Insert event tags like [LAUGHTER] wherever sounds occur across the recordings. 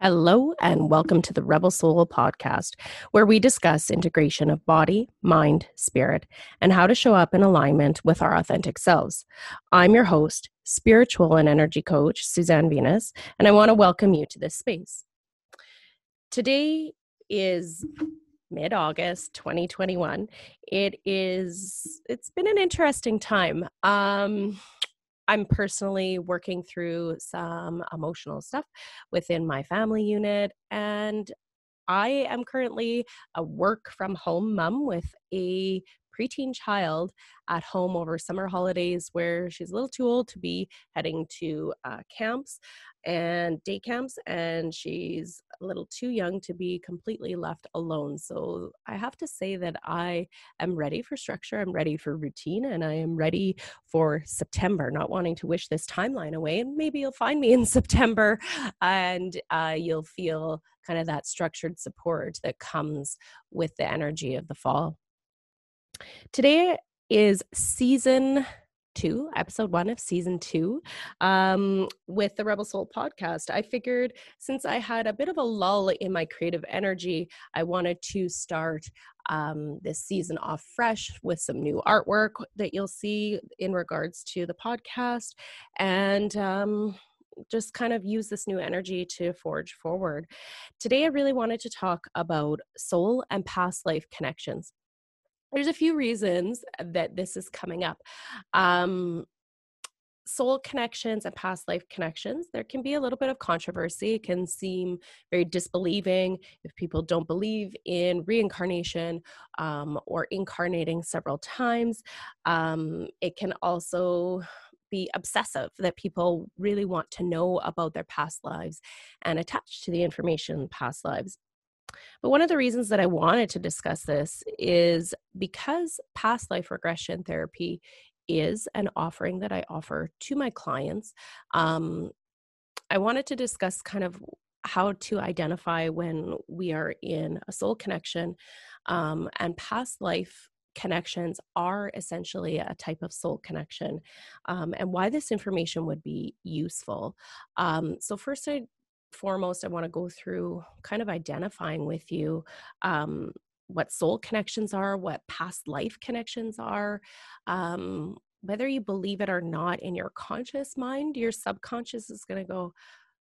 Hello, and welcome to the Rebel Soul podcast, where we discuss integration of body, mind, spirit, and how to show up in alignment with our authentic selves. I'm your host, spiritual and energy coach, Suzanne Venus, and I want to welcome you to this space. Today is mid August 2021. It is, it's been an interesting time. Um, I'm personally working through some emotional stuff within my family unit, and I am currently a work from home mom with a preteen child at home over summer holidays where she's a little too old to be heading to uh, camps and day camps and she's a little too young to be completely left alone. So i have to say that i am ready for structure i'm ready for routine and i am ready for september. Not wanting to wish this timeline away and maybe you'll find me in [LAUGHS] september and uh, you'll feel kind of that structured support that comes with the energy of the fall today is season two, episode one of season two, um, with the Rebel Soul podcast. I figured since I had a bit of a lull in my creative energy, I wanted to start um, this season off fresh with some new artwork that you'll see in regards to the podcast. And um, just kind of use this new energy to forge forward. Today, I really wanted to talk about soul and past life connections there's a few reasons that this is coming up. Um, soul connections and past life connections, there can be a little bit of controversy. It can seem very disbelieving if people don't believe in reincarnation um, or incarnating several times. Um, it can also be obsessive that people really want to know about their past lives and attach to the information in past lives. But one of the reasons that I wanted to discuss this is because past life regression therapy is an offering that I offer to my clients. Um, I wanted to discuss kind of how to identify when we are in a soul connection um, and past life connections are essentially a type of soul connection um, and why this information would be useful. Um, so, first, I foremost, I want to go through kind of identifying with you um, what soul connections are, what past life connections are. Um, whether you believe it or not in your conscious mind, your subconscious is going to go,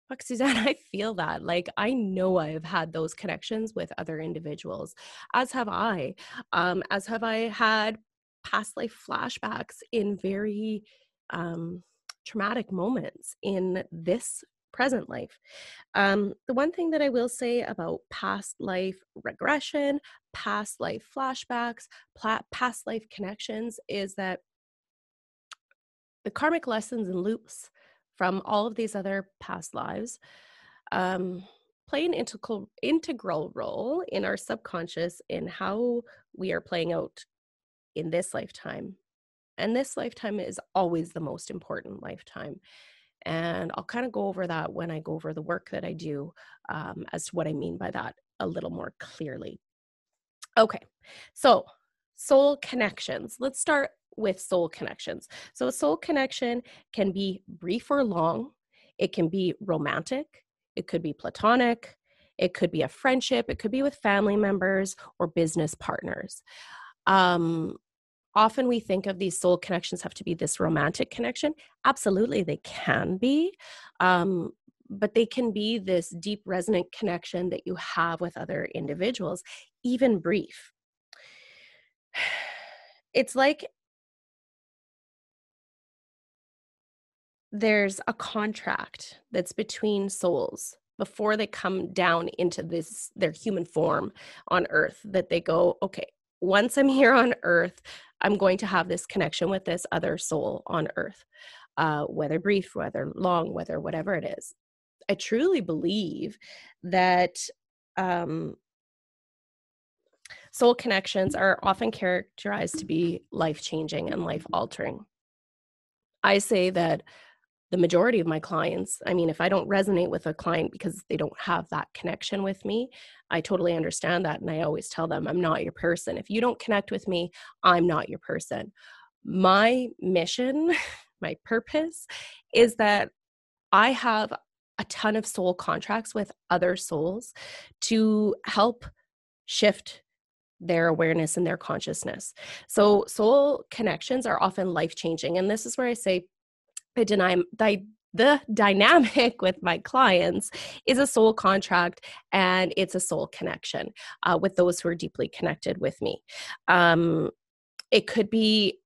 Fuck, Suzanne, [LAUGHS] I feel that. Like, I know I've had those connections with other individuals, as have I, um, as have I had past life flashbacks in very um, traumatic moments in this present life. Um, the one thing that I will say about past life regression, past life flashbacks, past life connections is that the karmic lessons and loops from all of these other past lives um, play an integral, integral role in our subconscious in how we are playing out in this lifetime. And this lifetime is always the most important lifetime. And I'll kind of go over that when I go over the work that I do um, as to what I mean by that a little more clearly. Okay, so soul connections. Let's start with soul connections. So, a soul connection can be brief or long, it can be romantic, it could be platonic, it could be a friendship, it could be with family members or business partners. Um, often we think of these soul connections have to be this romantic connection. Absolutely, they can be. Um, but they can be this deep resonant connection that you have with other individuals, even brief. [SIGHS] It's like there's a contract that's between souls before they come down into this their human form on earth that they go okay once i'm here on earth I'm going to have this connection with this other soul on earth, uh, whether brief, whether long, whether whatever it is. I truly believe that um, soul connections are often characterized to be life changing and life altering. I say that the majority of my clients i mean if i don't resonate with a client because they don't have that connection with me i totally understand that and i always tell them i'm not your person if you don't connect with me i'm not your person my mission [LAUGHS] my purpose is that i have a ton of soul contracts with other souls to help shift their awareness and their consciousness. So soul connections are often life changing. And this is where I say The dynamic [LAUGHS] with my clients is a soul contract and it's a soul connection uh, with those who are deeply connected with me. Um, it could be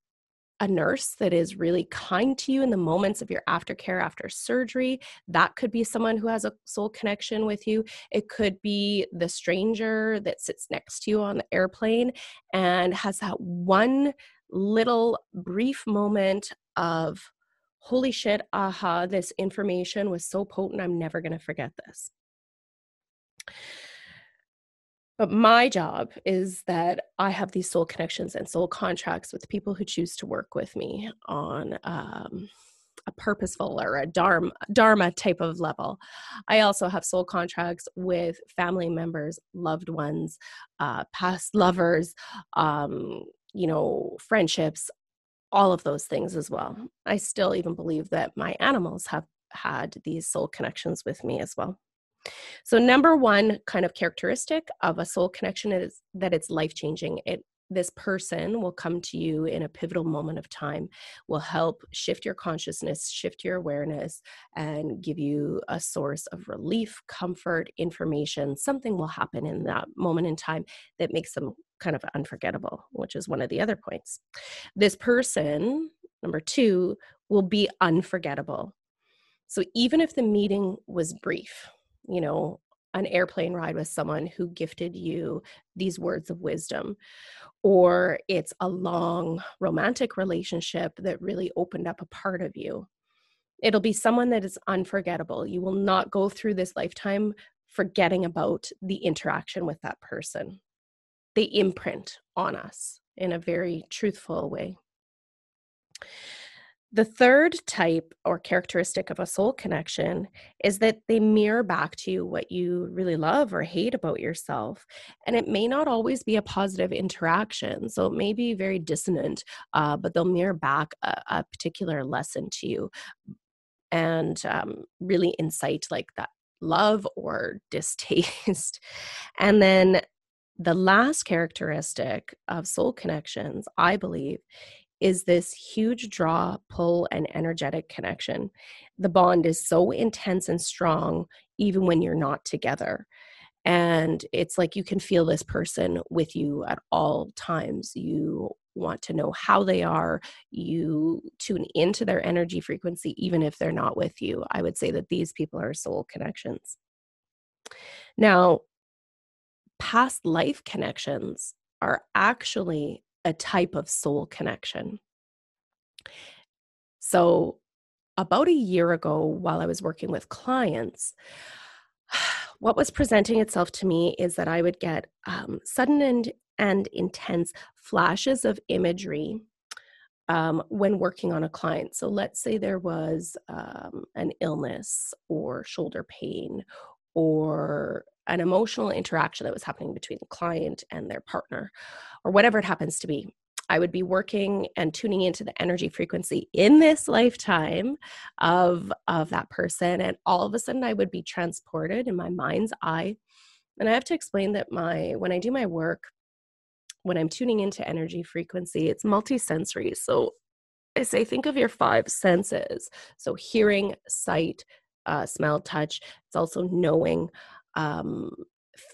a nurse that is really kind to you in the moments of your aftercare after surgery. That could be someone who has a soul connection with you. It could be the stranger that sits next to you on the airplane and has that one little brief moment of, holy shit, aha, this information was so potent, I'm never going to forget this. But my job is that I have these soul connections and soul contracts with people who choose to work with me on um, a purposeful or a dharma, dharma type of level. I also have soul contracts with family members, loved ones, uh, past lovers, um, you know, friendships, all of those things as well. I still even believe that my animals have had these soul connections with me as well. So, number one kind of characteristic of a soul connection is that it's life changing. It this person will come to you in a pivotal moment of time, will help shift your consciousness, shift your awareness, and give you a source of relief, comfort, information. Something will happen in that moment in time that makes them kind of unforgettable, which is one of the other points. This person, number two, will be unforgettable. So even if the meeting was brief, you know, an airplane ride with someone who gifted you these words of wisdom, or it's a long romantic relationship that really opened up a part of you. It'll be someone that is unforgettable. You will not go through this lifetime forgetting about the interaction with that person. They imprint on us in a very truthful way. The third type or characteristic of a soul connection is that they mirror back to you what you really love or hate about yourself. And it may not always be a positive interaction. So it may be very dissonant, uh, but they'll mirror back a, a, particular lesson to you and um, really incite like that love or [LAUGHS] distaste. and then the last characteristic of soul connections, I believe, is this huge draw, pull, and energetic connection. The bond is so intense and strong, even when you're not together. And it's like you can feel this person with you at all times. You want to know how they are. You tune into their energy frequency, even if they're not with you. I would say that these people are soul connections. Now, past life connections are actually a type of soul connection. So, about a year ago, while I was working with clients, [SIGHS] what was presenting itself to me is that I would get um, sudden and, and intense flashes of imagery um, when working on a client. So, let's say there was um, an illness or shoulder pain or an emotional interaction that was happening between the client and their partner or whatever it happens to be. I would be working and tuning into the energy frequency in this lifetime of of that person and all of a sudden I would be transported in my mind's eye. And I have to explain that my when I do my work when I'm tuning into energy frequency, it's multisensory. So I say think of your five senses. So hearing, sight, uh, smell, touch. It's also knowing, um,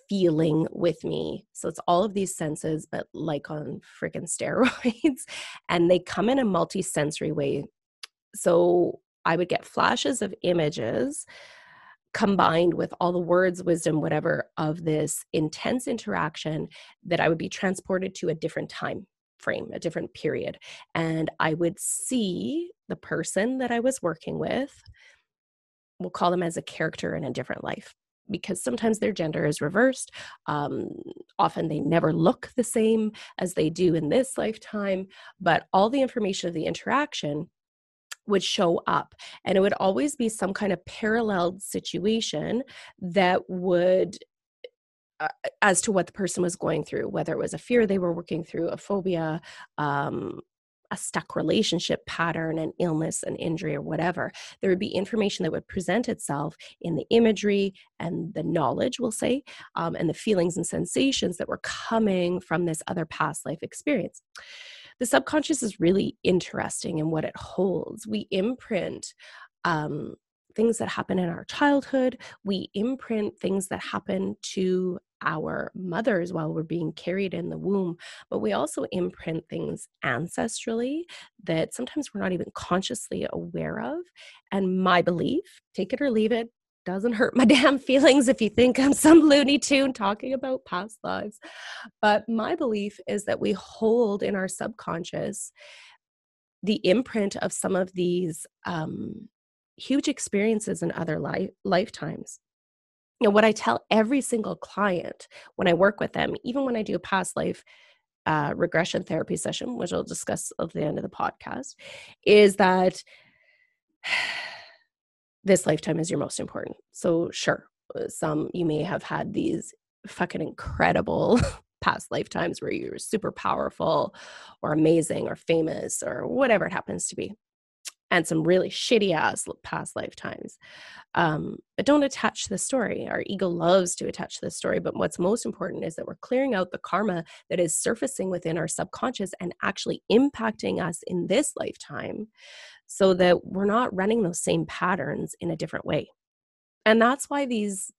feeling with me. So it's all of these senses, but like on freaking [LAUGHS] steroids. and they come in a multi-sensory way. So I would get flashes of images combined with all the words, wisdom, whatever of this intense interaction that I would be transported to a different time frame, a different period. And I would see the person that I was working with, we'll call them as a character in a different life because sometimes their gender is reversed. Um, often they never look the same as they do in this lifetime, but all the information of the interaction would show up and it would always be some kind of paralleled situation that would uh, as to what the person was going through whether it was a fear they were working through a phobia um, a stuck relationship pattern, an illness, an injury, or whatever, there would be information that would present itself in the imagery and the knowledge, we'll say, um, and the feelings and sensations that were coming from this other past life experience. The subconscious is really interesting in what it holds. We imprint um, things that happen in our childhood, we imprint things that happen to our mothers while we're being carried in the womb, but we also imprint things ancestrally that sometimes we're not even consciously aware of. And my belief, take it or leave it, doesn't hurt my [LAUGHS] damn feelings if you think I'm some Looney Tune talking about past lives. But my belief is that we hold in our subconscious the imprint of some of these um, huge experiences in other life lifetimes. You know what i tell every single client when i work with them even when i do a past life uh, regression therapy session which i'll discuss at the end of the podcast is that [SIGHS] this lifetime is your most important. So sure uh, some you may have had these fucking incredible [LAUGHS] past lifetimes where you were super powerful or amazing or famous or whatever it happens to be and some really shitty ass past lifetimes. Um, but don't attach the story. Our ego loves to attach the story. But what's most important is that we're clearing out the karma that is surfacing within our subconscious and actually impacting us in this lifetime so that we're not running those same patterns in a different way. And that's why these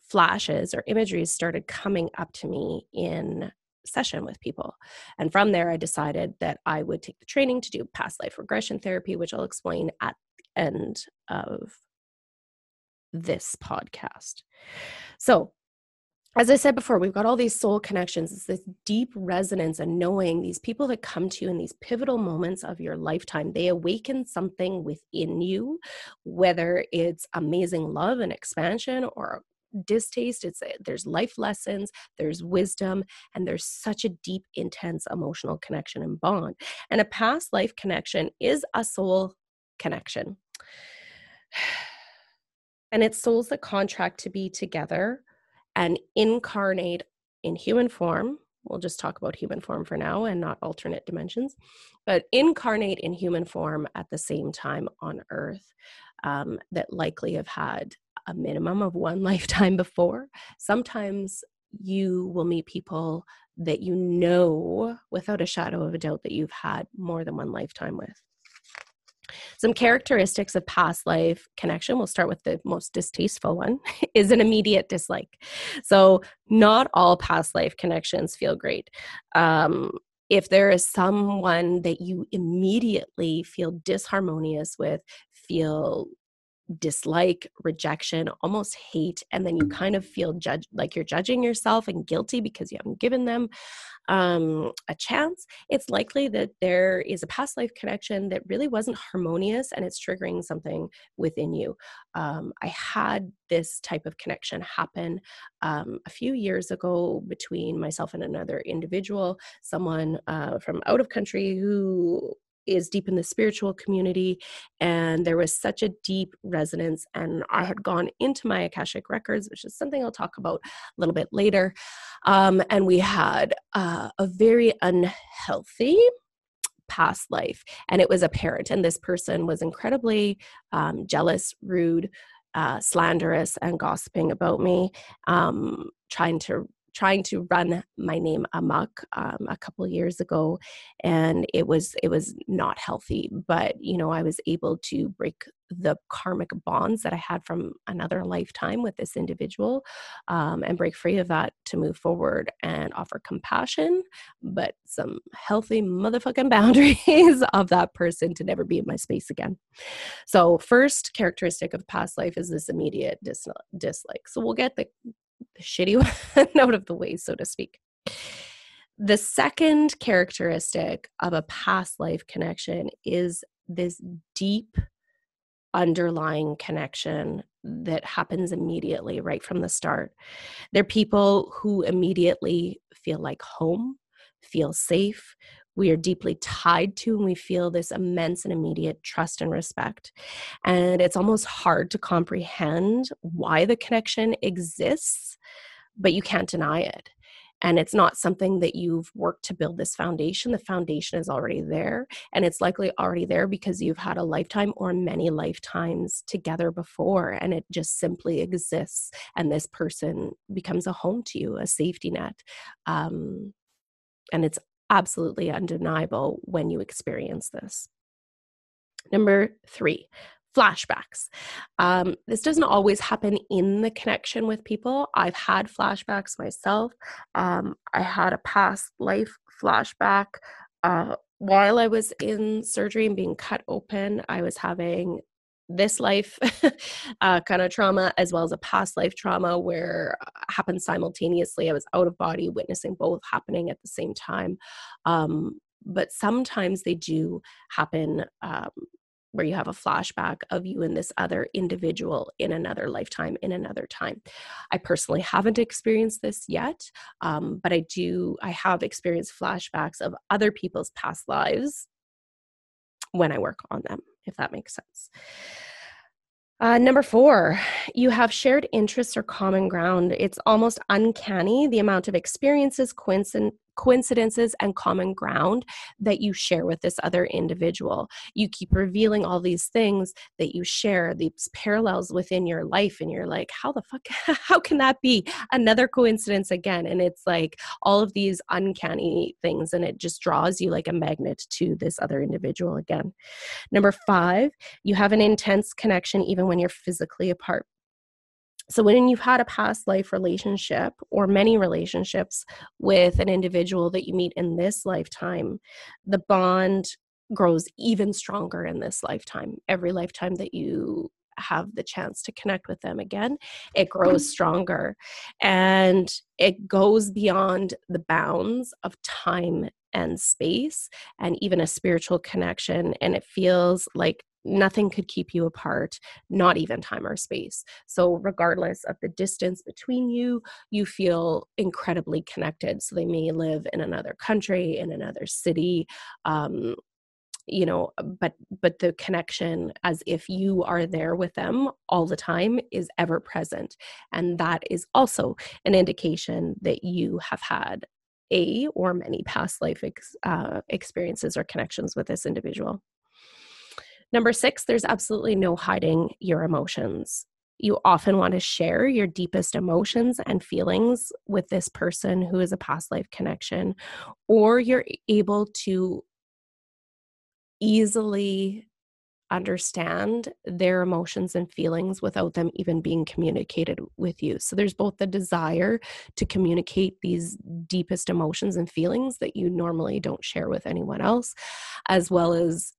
flashes or imageries started coming up to me in session with people. And from there, I decided that I would take the training to do past life regression therapy, which I'll explain at the end of this podcast. So, as I said before, we've got all these soul connections. It's this deep resonance and knowing these people that come to you in these pivotal moments of your lifetime. They awaken something within you, whether it's amazing love and expansion or distaste it's eh, there's life lessons there's wisdom and there's such a deep intense emotional connection and bond. And a past life connection is a soul connection. [SIGHS] And it's souls that contract to be together and incarnate in human form. We'll just talk about human form for now and not alternate dimensions but incarnate in human form at the same time on earth um, that likely have had a minimum of one [LAUGHS] lifetime before. Sometimes you will meet people that you know without a shadow of a doubt that you've had more than one lifetime with. Some characteristics of past life connection, we'll start with the most distasteful one, [LAUGHS] is an immediate dislike. So, not all past life connections feel great. Um, if there is someone that you immediately feel disharmonious with, feel dislike, rejection, almost hate, and then you kind of feel judged like you're judging yourself and guilty because you haven't given them um, a chance, it's likely that there is a past life connection that really wasn't harmonious and it's triggering something within you. Um, I had this type of connection happen um, a few years ago between myself and another individual, someone uh, from out of country who is deep in the spiritual community and there was such a deep resonance and i had gone into my akashic records which is something i'll talk about a little bit later um, and we had uh, a very unhealthy past life and it was apparent and this person was incredibly um, jealous rude uh, slanderous and gossiping about me um, trying to trying to run my name amok um, a couple years ago and it was it was not healthy but you know i was able to break the karmic bonds that i had from another lifetime with this individual um, and break free of that to move forward and offer compassion but some healthy motherfucking [LAUGHS] boundaries of that person to never be in my space again. So first characteristic of past life is this immediate dis- dislike. So we'll get the the shitty [LAUGHS] one out of the way, so to speak. The second characteristic of a past life connection is this deep underlying connection that happens immediately right from the start. They're people who immediately feel like home, feel safe, we are deeply tied to and we feel this immense and immediate trust and respect. And it's almost hard to comprehend why the connection exists, but you can't deny it. and it's not something that you've worked to build this foundation. The foundation is already there, and it's likely already there because you've had a lifetime or many lifetimes together before, and it just simply exists. And this person becomes a home to you, a safety net. Um, and it's absolutely undeniable when you experience this. Number three, flashbacks. Um, this doesn't always happen in the connection with people. I've had flashbacks myself. Um, I had a past life flashback. Uh, while I was in surgery and being cut open, I was having this life [LAUGHS] uh, kind of trauma as well as a past life trauma where uh, happened simultaneously. I was out of body, witnessing both happening at the same time. Um, but sometimes they do happen um, where you have a flashback of you and this other individual in another lifetime, in another time. I personally haven't experienced this yet, um, but I do, I have experienced flashbacks of other people's past lives when I work on them, if that makes sense. Uh, number four, you have shared interests or common ground. It's almost uncanny the amount of experiences, coincidence, coincidences and common ground that you share with this other individual. You keep revealing all these things that you share, these parallels within your life, and you're like, how the fuck, [LAUGHS] how can that be another coincidence again? And it's like all of these uncanny things, and it just draws you like a magnet to this other individual again. Number five, you have an intense connection even when you're physically apart so, when you've had a past life relationship or many relationships with an individual that you meet in this lifetime, the bond grows even stronger in this lifetime. Every lifetime that you have the chance to connect with them again, it mm-hmm. grows stronger. And it goes beyond the bounds of time and space and even a spiritual connection. And it feels like nothing could keep you apart, not even time or space. So, regardless of the distance between you, you feel incredibly connected. So, they may live in another country, in another city. Um, you know but but the connection as if you are there with them all the time is ever present and that is also an indication that you have had a or many past life ex, uh, experiences or connections with this individual Number six, there's absolutely no hiding your emotions. You often want to share your deepest emotions and feelings with this person who is a past life connection, or you're able to easily understand their emotions and feelings without them even being communicated with you. So there's both the desire to communicate these deepest emotions and feelings that you normally don't share with anyone else, as well as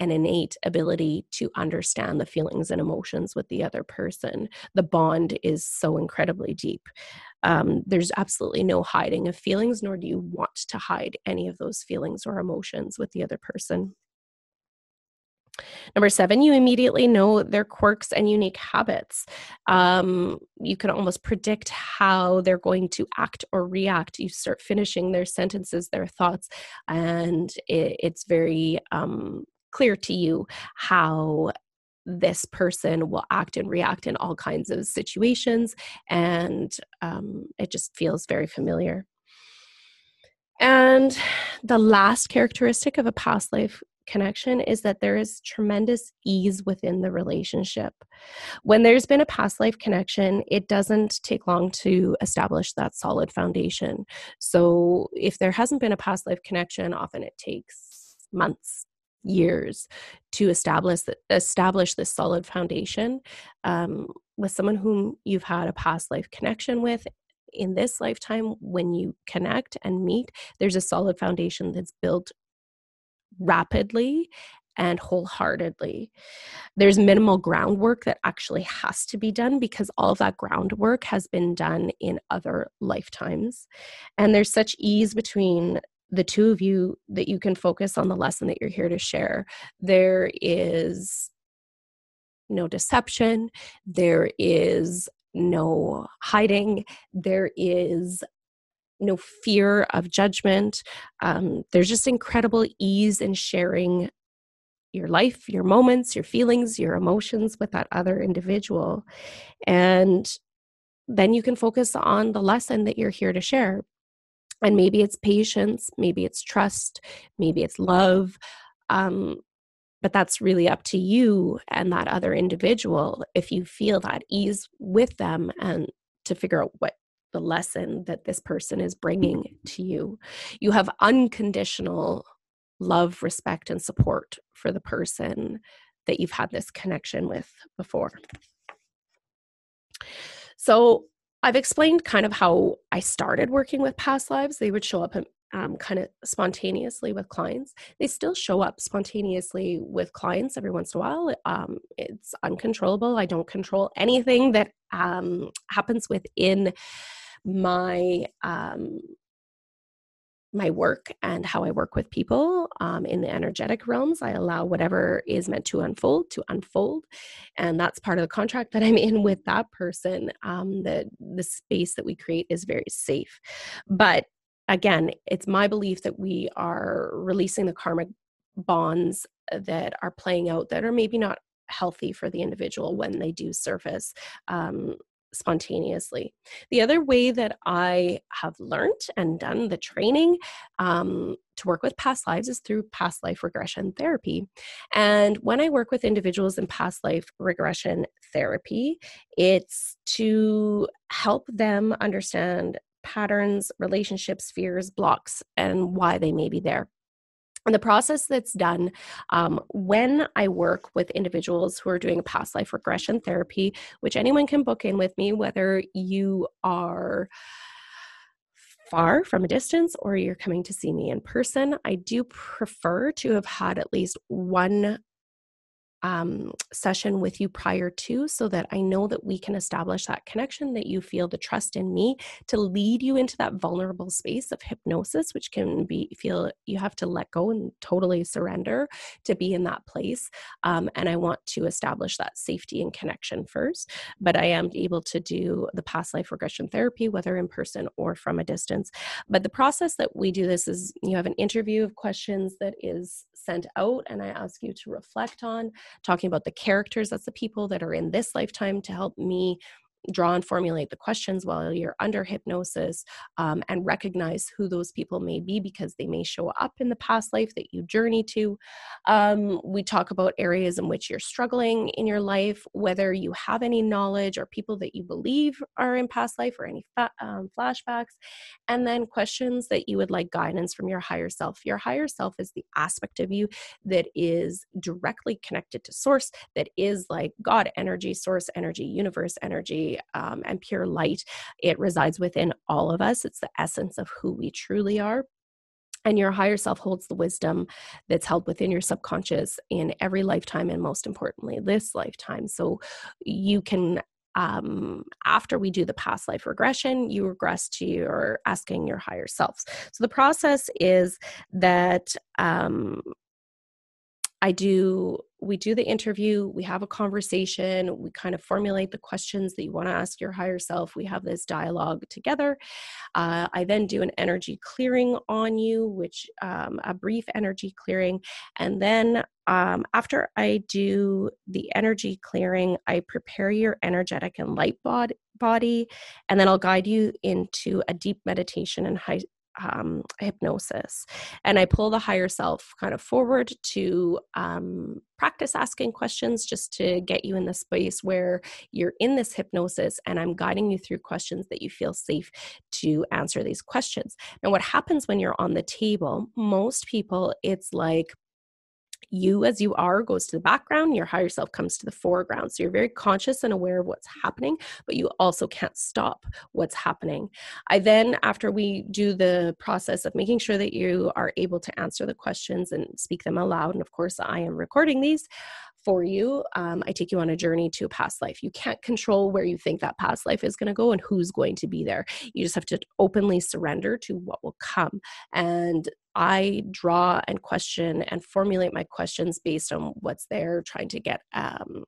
an innate ability to understand the feelings and emotions with the other person. The bond is so incredibly deep. Um, there's absolutely no hiding of feelings, nor do you want to hide any of those feelings or emotions with the other person. Number seven, you immediately know their quirks and unique habits. Um, you can almost predict how they're going to act or react. You start finishing their sentences, their thoughts, and it, it's very um, clear to you how this person will act and react in all kinds of situations, and um, it just feels very familiar. And the last characteristic of a past life connection is that there is tremendous ease within the relationship. When there's been a past life connection, it doesn't take long to establish that solid foundation. So, if there hasn't been a past life connection, often it takes months years to establish establish this solid foundation um, with someone whom you've had a past life connection with in this lifetime when you connect and meet there's a solid foundation that's built rapidly and wholeheartedly. There's minimal groundwork that actually has to be done because all of that groundwork has been done in other lifetimes. And there's such ease between the two of you that you can focus on the lesson that you're here to share. There is no deception, there is no hiding, there is no fear of judgment. Um, there's just incredible ease in sharing your life, your moments, your feelings, your emotions with that other individual. And then you can focus on the lesson that you're here to share And maybe it's patience, maybe it's trust, maybe it's love. Um, but that's really up to you and that other individual if you feel that ease with them and to figure out what the lesson that this person is bringing to you. You have unconditional love, respect, and support for the person that you've had this connection with before. So, I've explained kind of how I started working with past lives. They would show up um, kind of spontaneously with clients. They still show up spontaneously with clients every once in a while. Um, it's uncontrollable. I don't control anything that um, happens within my um, my work and how I work with people um, in the energetic realms. I allow whatever is meant to unfold to unfold, and that's part of the contract that I'm in with that person. Um, that the space that we create is very safe, but again, it's my belief that we are releasing the karmic bonds that are playing out that are maybe not healthy for the individual when they do surface um, spontaneously. The other way that I have learned and done the training um, to work with past lives is through past life regression therapy. And when I work with individuals in past life regression therapy, it's to help them understand patterns, relationships, fears, blocks, and why they may be there. And the process that's done um, when I work with individuals who are doing a past life regression therapy, which anyone can book in with me, whether you are far from a distance or you're coming to see me in person, I do prefer to have had at least one um, session with you prior to so that I know that we can establish that connection, that you feel the trust in me to lead you into that vulnerable space of hypnosis, which can be feel you have to let go and totally surrender to be in that place. Um, and I want to establish that safety and connection first. But I am able to do the past life regression therapy, whether in person or from a distance. But the process that we do this is you have an interview of questions that is sent out, and I ask you to reflect on talking about the characters that's the people that are in this lifetime to help me draw and formulate the questions while you're under hypnosis um, and recognize who those people may be because they may show up in the past life that you journey to. Um, we talk about areas in which you're struggling in your life, whether you have any knowledge or people that you believe are in past life or any fa- um, flashbacks, and then questions that you would like guidance from your higher self. Your higher self is the aspect of you that is directly connected to source, that is like God energy, source energy, universe energy um, and pure light. It resides within all of us, it's the essence of who we truly are. And your higher self holds the wisdom that's held within your subconscious in every lifetime, and most importantly, this lifetime. So you can um, after we do the past life regression, you regress to your asking your higher selves. So the process is that um, I do we do the interview, we have a conversation, we kind of formulate the questions that you want to ask your higher self. We have this dialogue together. Uh, I then do an energy clearing on you, which um, a brief energy clearing. And then um, after I do the energy clearing, I prepare your energetic and light bod- body, and then I'll guide you into a deep meditation and high, um, hypnosis. And I pull the higher self kind of forward to um, practice asking questions just to get you in the space where you're in this hypnosis and I'm guiding you through questions that you feel safe to answer these questions. Now, what happens when you're on the table, most people, it's like, you as you are goes to the background, your higher self comes to the foreground. So you're very conscious and aware of what's happening, but you also can't stop what's happening. I then, after we do the process of making sure that you are able to answer the questions and speak them aloud, and of course, I am recording these, for you. Um, I take you on a journey to a past life. You can't control where you think that past life is going to go and who's going to be there. You just have to openly surrender to what will come. And I draw and question and formulate my questions based on what's there, trying to get um,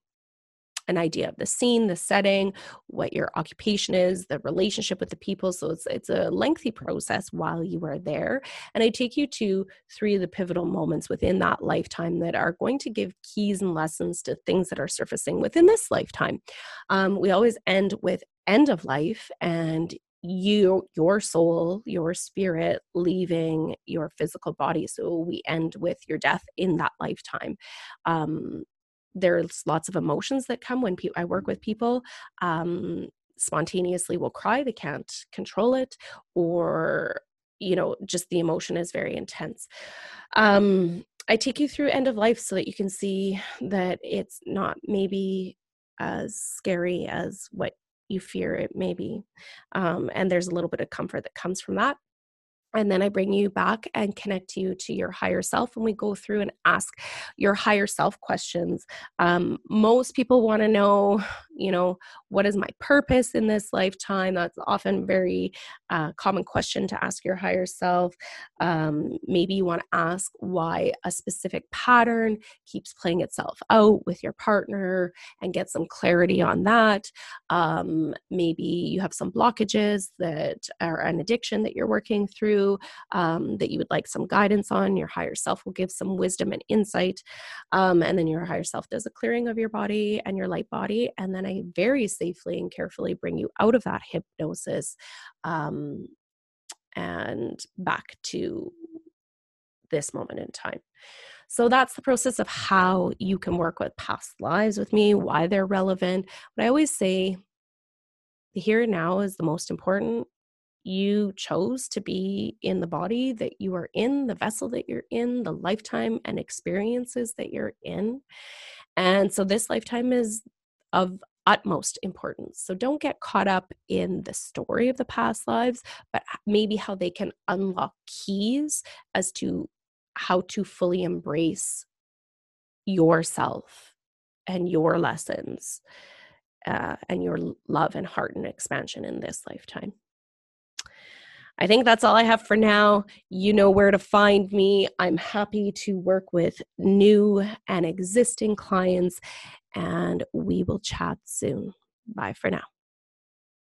an idea of the scene, the setting, what your occupation is, the relationship with the people. So it's it's a lengthy process while you are there. And I take you to three of the pivotal moments within that lifetime that are going to give keys and lessons to things that are surfacing within this lifetime. Um, we always end with end of life and you your soul your spirit leaving your physical body so we end with your death in that lifetime um, there's lots of emotions that come when pe- i work with people um, spontaneously will cry they can't control it or you know just the emotion is very intense um, i take you through end of life so that you can see that it's not maybe as scary as what you fear it may be. Um, and there's a little bit of comfort that comes from that and then I bring you back and connect you to your higher self, and we go through and ask your higher self questions. Um, most people want to know, you know, what is my purpose in this lifetime? That's often very uh, common question to ask your higher self. Um, maybe you want to ask why a specific pattern keeps playing itself out with your partner and get some clarity on that. Um, maybe you have some blockages that are an addiction that you're working through um, that you would like some guidance on. Your higher self will give some wisdom and insight. Um, and then your higher self does a clearing of your body and your light body. And then I very safely and carefully bring you out of that hypnosis um, and back to this moment in time. So that's the process of how you can work with past lives with me, why they're relevant. But I always say the here and now is the most important you chose to be in the body that you are in, the vessel that you're in, the lifetime and experiences that you're in. And so this lifetime is of utmost importance. So don't get caught up in the story of the past lives, but maybe how they can unlock keys as to how to fully embrace yourself and your lessons uh, and your love and heart and expansion in this lifetime. I think that's all I have for now. You know where to find me. I'm happy to work with new and existing clients, and we will chat soon. Bye for now.